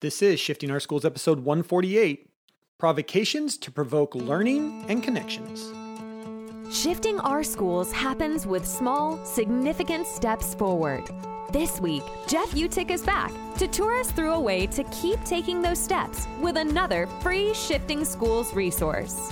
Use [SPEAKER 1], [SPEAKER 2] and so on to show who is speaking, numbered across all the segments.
[SPEAKER 1] This is Shifting Our Schools episode 148 Provocations to Provoke Learning and Connections.
[SPEAKER 2] Shifting our schools happens with small, significant steps forward. This week, Jeff Utecht is back to tour us through a way to keep taking those steps with another free Shifting Schools resource.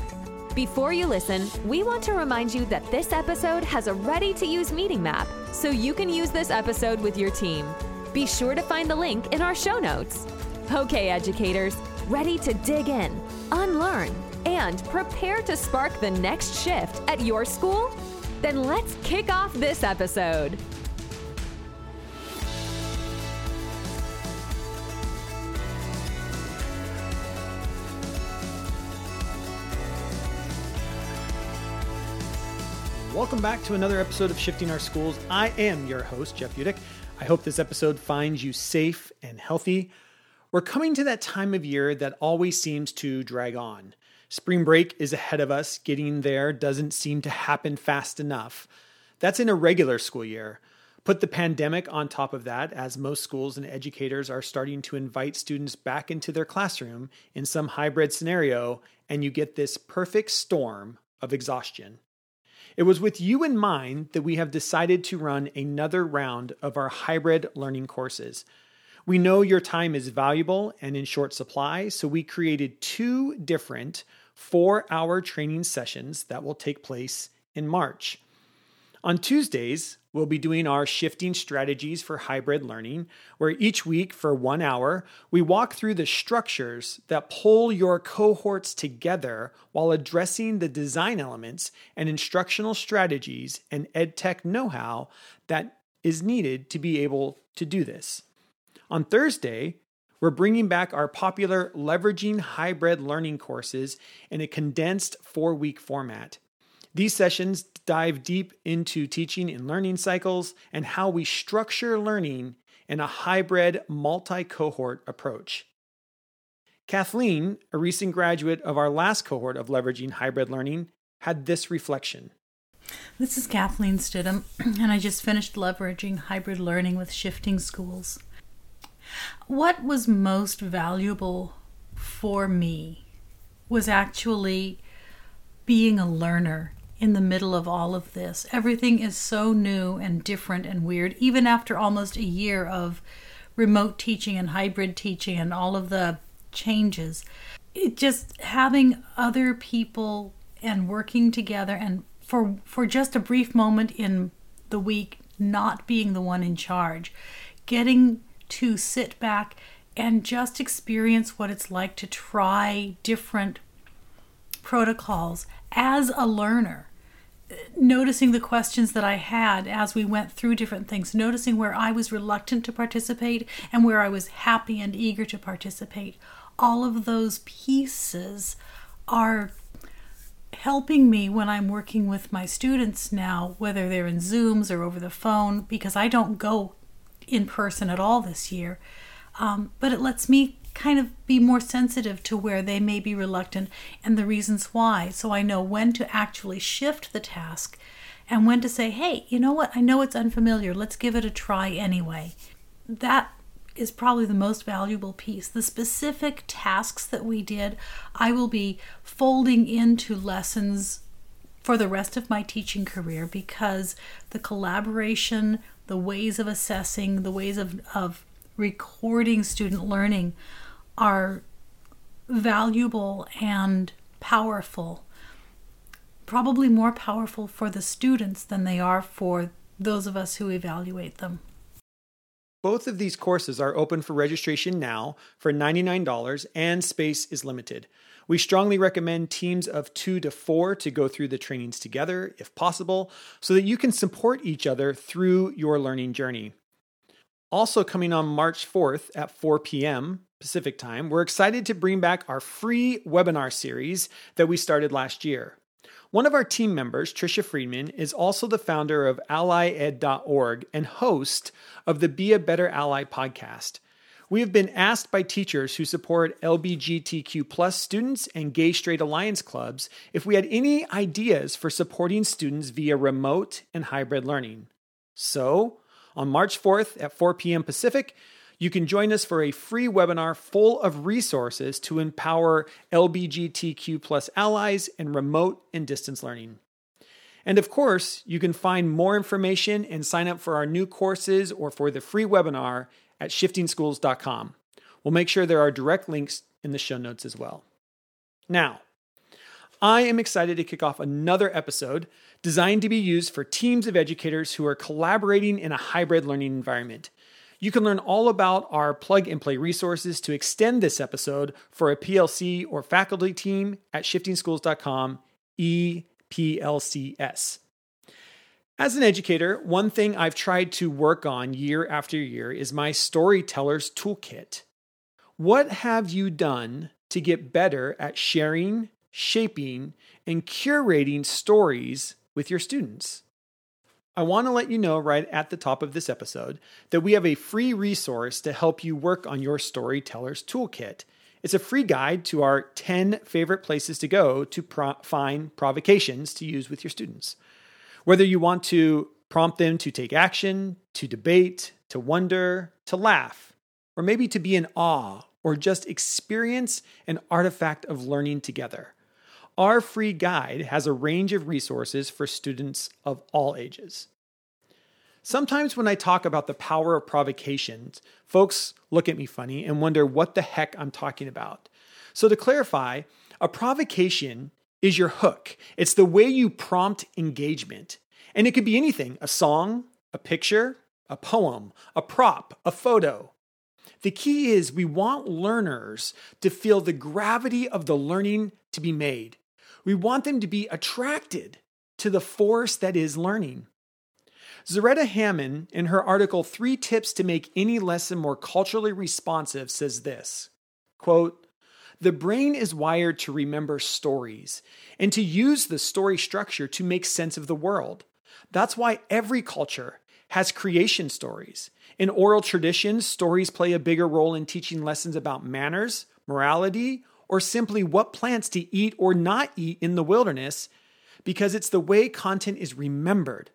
[SPEAKER 2] Before you listen, we want to remind you that this episode has a ready to use meeting map, so you can use this episode with your team. Be sure to find the link in our show notes. Okay, educators, ready to dig in, unlearn, and prepare to spark the next shift at your school? Then let's kick off this episode.
[SPEAKER 1] Welcome back to another episode of Shifting Our Schools. I am your host, Jeff Utecht. I hope this episode finds you safe and healthy. We're coming to that time of year that always seems to drag on. Spring break is ahead of us. Getting there doesn't seem to happen fast enough. That's in a regular school year. Put the pandemic on top of that, as most schools and educators are starting to invite students back into their classroom in some hybrid scenario, and you get this perfect storm of exhaustion. It was with you in mind that we have decided to run another round of our hybrid learning courses. We know your time is valuable and in short supply, so we created two different four hour training sessions that will take place in March. On Tuesdays, we'll be doing our shifting strategies for hybrid learning, where each week for one hour, we walk through the structures that pull your cohorts together while addressing the design elements and instructional strategies and EdTech know how that is needed to be able to do this. On Thursday, we're bringing back our popular Leveraging Hybrid Learning courses in a condensed four week format. These sessions dive deep into teaching and learning cycles and how we structure learning in a hybrid multi cohort approach. Kathleen, a recent graduate of our last cohort of Leveraging Hybrid Learning, had this reflection.
[SPEAKER 3] This is Kathleen Stidham, and I just finished leveraging hybrid learning with shifting schools. What was most valuable for me was actually being a learner in the middle of all of this. Everything is so new and different and weird, even after almost a year of remote teaching and hybrid teaching and all of the changes. It just having other people and working together and for for just a brief moment in the week not being the one in charge getting to sit back and just experience what it's like to try different protocols as a learner. Noticing the questions that I had as we went through different things, noticing where I was reluctant to participate and where I was happy and eager to participate. All of those pieces are helping me when I'm working with my students now, whether they're in Zooms or over the phone, because I don't go in person at all this year. Um, but it lets me kind of be more sensitive to where they may be reluctant and the reasons why. So I know when to actually shift the task and when to say, hey, you know what? I know it's unfamiliar. Let's give it a try anyway. That is probably the most valuable piece. The specific tasks that we did, I will be folding into lessons for the rest of my teaching career because the collaboration, the ways of assessing, the ways of, of recording student learning are valuable and powerful. Probably more powerful for the students than they are for those of us who evaluate them.
[SPEAKER 1] Both of these courses are open for registration now for $99 and space is limited. We strongly recommend teams of two to four to go through the trainings together, if possible, so that you can support each other through your learning journey. Also, coming on March 4th at 4 p.m. Pacific time, we're excited to bring back our free webinar series that we started last year. One of our team members, Tricia Friedman, is also the founder of allyed.org and host of the Be a Better Ally podcast. We have been asked by teachers who support LBGTQ plus students and gay straight alliance clubs if we had any ideas for supporting students via remote and hybrid learning. So, on March 4th at 4 p.m. Pacific, You can join us for a free webinar full of resources to empower LBGTQ plus allies in remote and distance learning. And of course, you can find more information and sign up for our new courses or for the free webinar at shiftingschools.com. We'll make sure there are direct links in the show notes as well. Now, I am excited to kick off another episode designed to be used for teams of educators who are collaborating in a hybrid learning environment. You can learn all about our plug and play resources to extend this episode for a PLC or faculty team at shiftingschools.com EPLCS. As an educator, one thing I've tried to work on year after year is my storyteller's toolkit. What have you done to get better at sharing, shaping, and curating stories with your students? I want to let you know right at the top of this episode that we have a free resource to help you work on your storyteller's toolkit. It's a free guide to our 10 favorite places to go to pro- find provocations to use with your students. Whether you want to prompt them to take action, to debate, to wonder, to laugh, or maybe to be in awe or just experience an artifact of learning together. Our free guide has a range of resources for students of all ages. Sometimes when I talk about the power of provocations, folks look at me funny and wonder what the heck I'm talking about. So, to clarify, a provocation is your hook. It's the way you prompt engagement. And it could be anything a song, a picture, a poem, a prop, a photo. The key is we want learners to feel the gravity of the learning to be made. We want them to be attracted to the force that is learning. Zaretta Hammond, in her article Three Tips to Make Any Lesson More Culturally Responsive, says this quote, The brain is wired to remember stories and to use the story structure to make sense of the world. That's why every culture has creation stories. In oral traditions, stories play a bigger role in teaching lessons about manners, morality, or simply what plants to eat or not eat in the wilderness because it's the way content is remembered.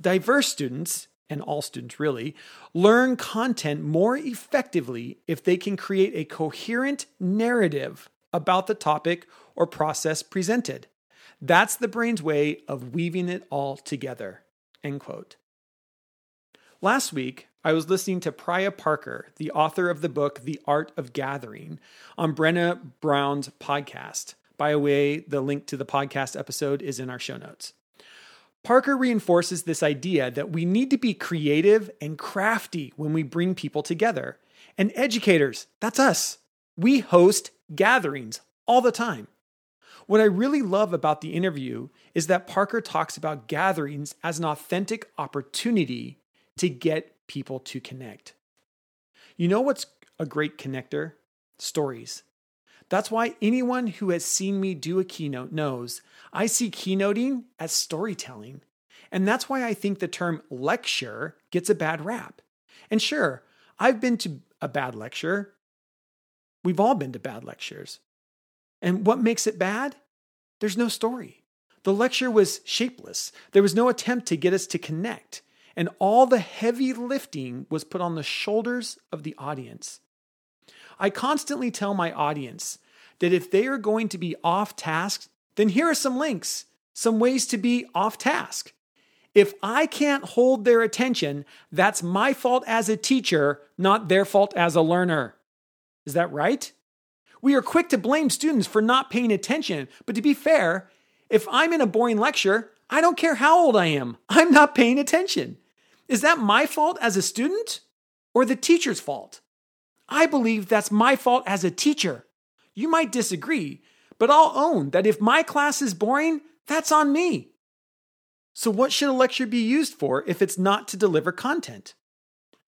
[SPEAKER 1] Diverse students, and all students really, learn content more effectively if they can create a coherent narrative about the topic or process presented. That's the brain's way of weaving it all together. End quote. Last week, I was listening to Priya Parker, the author of the book The Art of Gathering, on Brené Brown's podcast. By the way, the link to the podcast episode is in our show notes. Parker reinforces this idea that we need to be creative and crafty when we bring people together. And educators, that's us. We host gatherings all the time. What I really love about the interview is that Parker talks about gatherings as an authentic opportunity to get people to connect. You know what's a great connector? Stories. That's why anyone who has seen me do a keynote knows I see keynoting as storytelling. And that's why I think the term lecture gets a bad rap. And sure, I've been to a bad lecture. We've all been to bad lectures. And what makes it bad? There's no story. The lecture was shapeless. There was no attempt to get us to connect and all the heavy lifting was put on the shoulders of the audience. I constantly tell my audience that if they are going to be off task, then here are some links, some ways to be off task. If I can't hold their attention, that's my fault as a teacher, not their fault as a learner. Is that right? We are quick to blame students for not paying attention, but to be fair, if I'm in a boring lecture, I don't care how old I am, I'm not paying attention. Is that my fault as a student or the teacher's fault? I believe that's my fault as a teacher. You might disagree, but I'll own that if my class is boring, that's on me. So, what should a lecture be used for if it's not to deliver content?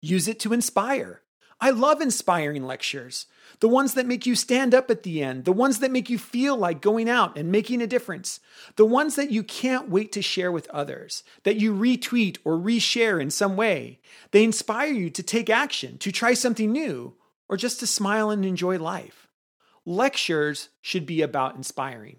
[SPEAKER 1] Use it to inspire. I love inspiring lectures. The ones that make you stand up at the end, the ones that make you feel like going out and making a difference, the ones that you can't wait to share with others, that you retweet or reshare in some way. They inspire you to take action, to try something new, or just to smile and enjoy life. Lectures should be about inspiring.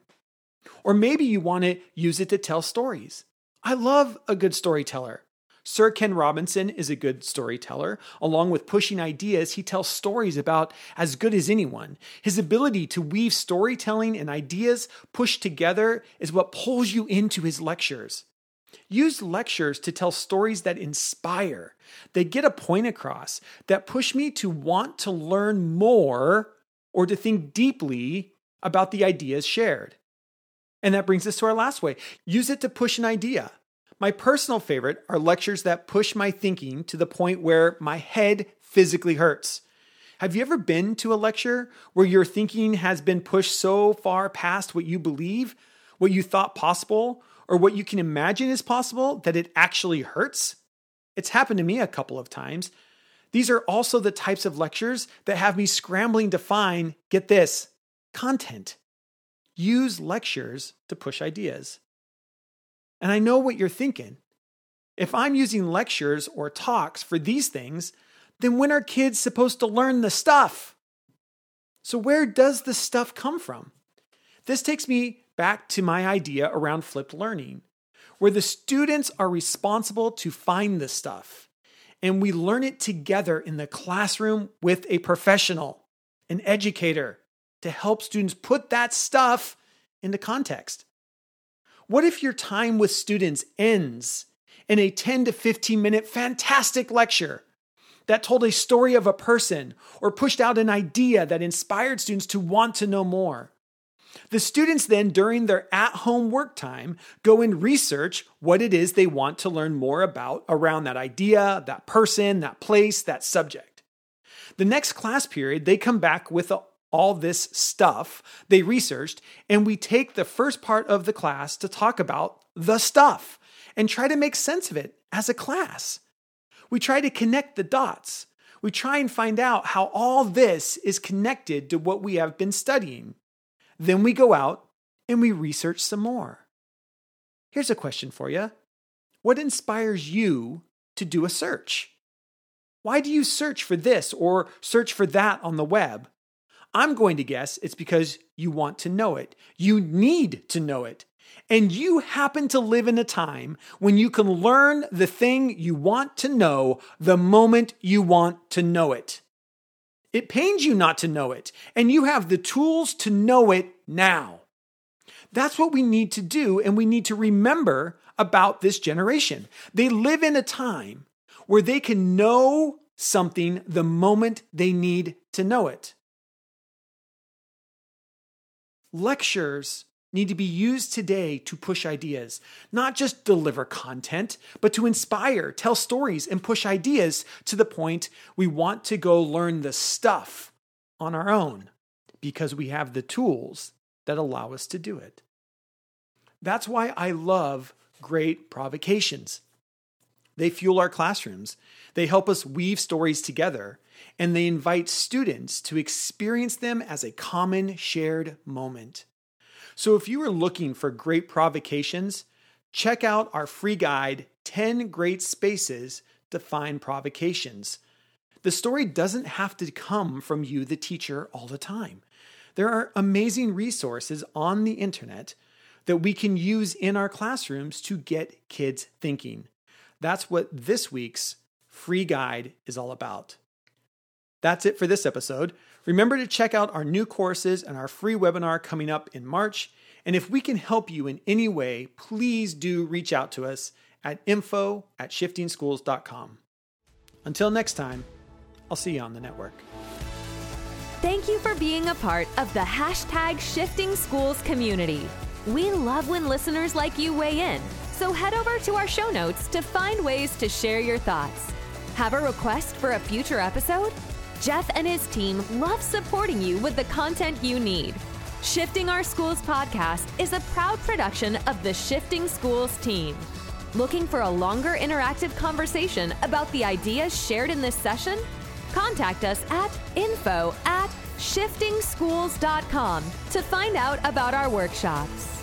[SPEAKER 1] Or maybe you want to use it to tell stories. I love a good storyteller. Sir Ken Robinson is a good storyteller. Along with pushing ideas, he tells stories about as good as anyone. His ability to weave storytelling and ideas pushed together is what pulls you into his lectures. Use lectures to tell stories that inspire, that get a point across, that push me to want to learn more or to think deeply about the ideas shared. And that brings us to our last way use it to push an idea. My personal favorite are lectures that push my thinking to the point where my head physically hurts. Have you ever been to a lecture where your thinking has been pushed so far past what you believe, what you thought possible, or what you can imagine is possible that it actually hurts? It's happened to me a couple of times. These are also the types of lectures that have me scrambling to find, get this, content. Use lectures to push ideas. And I know what you're thinking. If I'm using lectures or talks for these things, then when are kids supposed to learn the stuff? So, where does the stuff come from? This takes me back to my idea around flipped learning, where the students are responsible to find the stuff, and we learn it together in the classroom with a professional, an educator, to help students put that stuff into context. What if your time with students ends in a 10 to 15 minute fantastic lecture that told a story of a person or pushed out an idea that inspired students to want to know more? The students then, during their at home work time, go and research what it is they want to learn more about around that idea, that person, that place, that subject. The next class period, they come back with a, all this stuff they researched, and we take the first part of the class to talk about the stuff and try to make sense of it as a class. We try to connect the dots. We try and find out how all this is connected to what we have been studying. Then we go out and we research some more. Here's a question for you What inspires you to do a search? Why do you search for this or search for that on the web? I'm going to guess it's because you want to know it. You need to know it. And you happen to live in a time when you can learn the thing you want to know the moment you want to know it. It pains you not to know it, and you have the tools to know it now. That's what we need to do, and we need to remember about this generation. They live in a time where they can know something the moment they need to know it. Lectures need to be used today to push ideas, not just deliver content, but to inspire, tell stories, and push ideas to the point we want to go learn the stuff on our own because we have the tools that allow us to do it. That's why I love great provocations. They fuel our classrooms, they help us weave stories together, and they invite students to experience them as a common shared moment. So if you are looking for great provocations, check out our free guide 10 Great Spaces to Find Provocations. The story doesn't have to come from you, the teacher, all the time. There are amazing resources on the internet that we can use in our classrooms to get kids thinking. That's what this week's free guide is all about. That's it for this episode. Remember to check out our new courses and our free webinar coming up in March. And if we can help you in any way, please do reach out to us at info at shiftingschools.com. Until next time, I'll see you on the network.
[SPEAKER 2] Thank you for being a part of the hashtag Shifting Schools community. We love when listeners like you weigh in, so head over to our show notes to find ways to share your thoughts. Have a request for a future episode? Jeff and his team love supporting you with the content you need. Shifting Our Schools podcast is a proud production of the Shifting Schools team. Looking for a longer interactive conversation about the ideas shared in this session? Contact us at info at shiftingschools.com to find out about our workshops.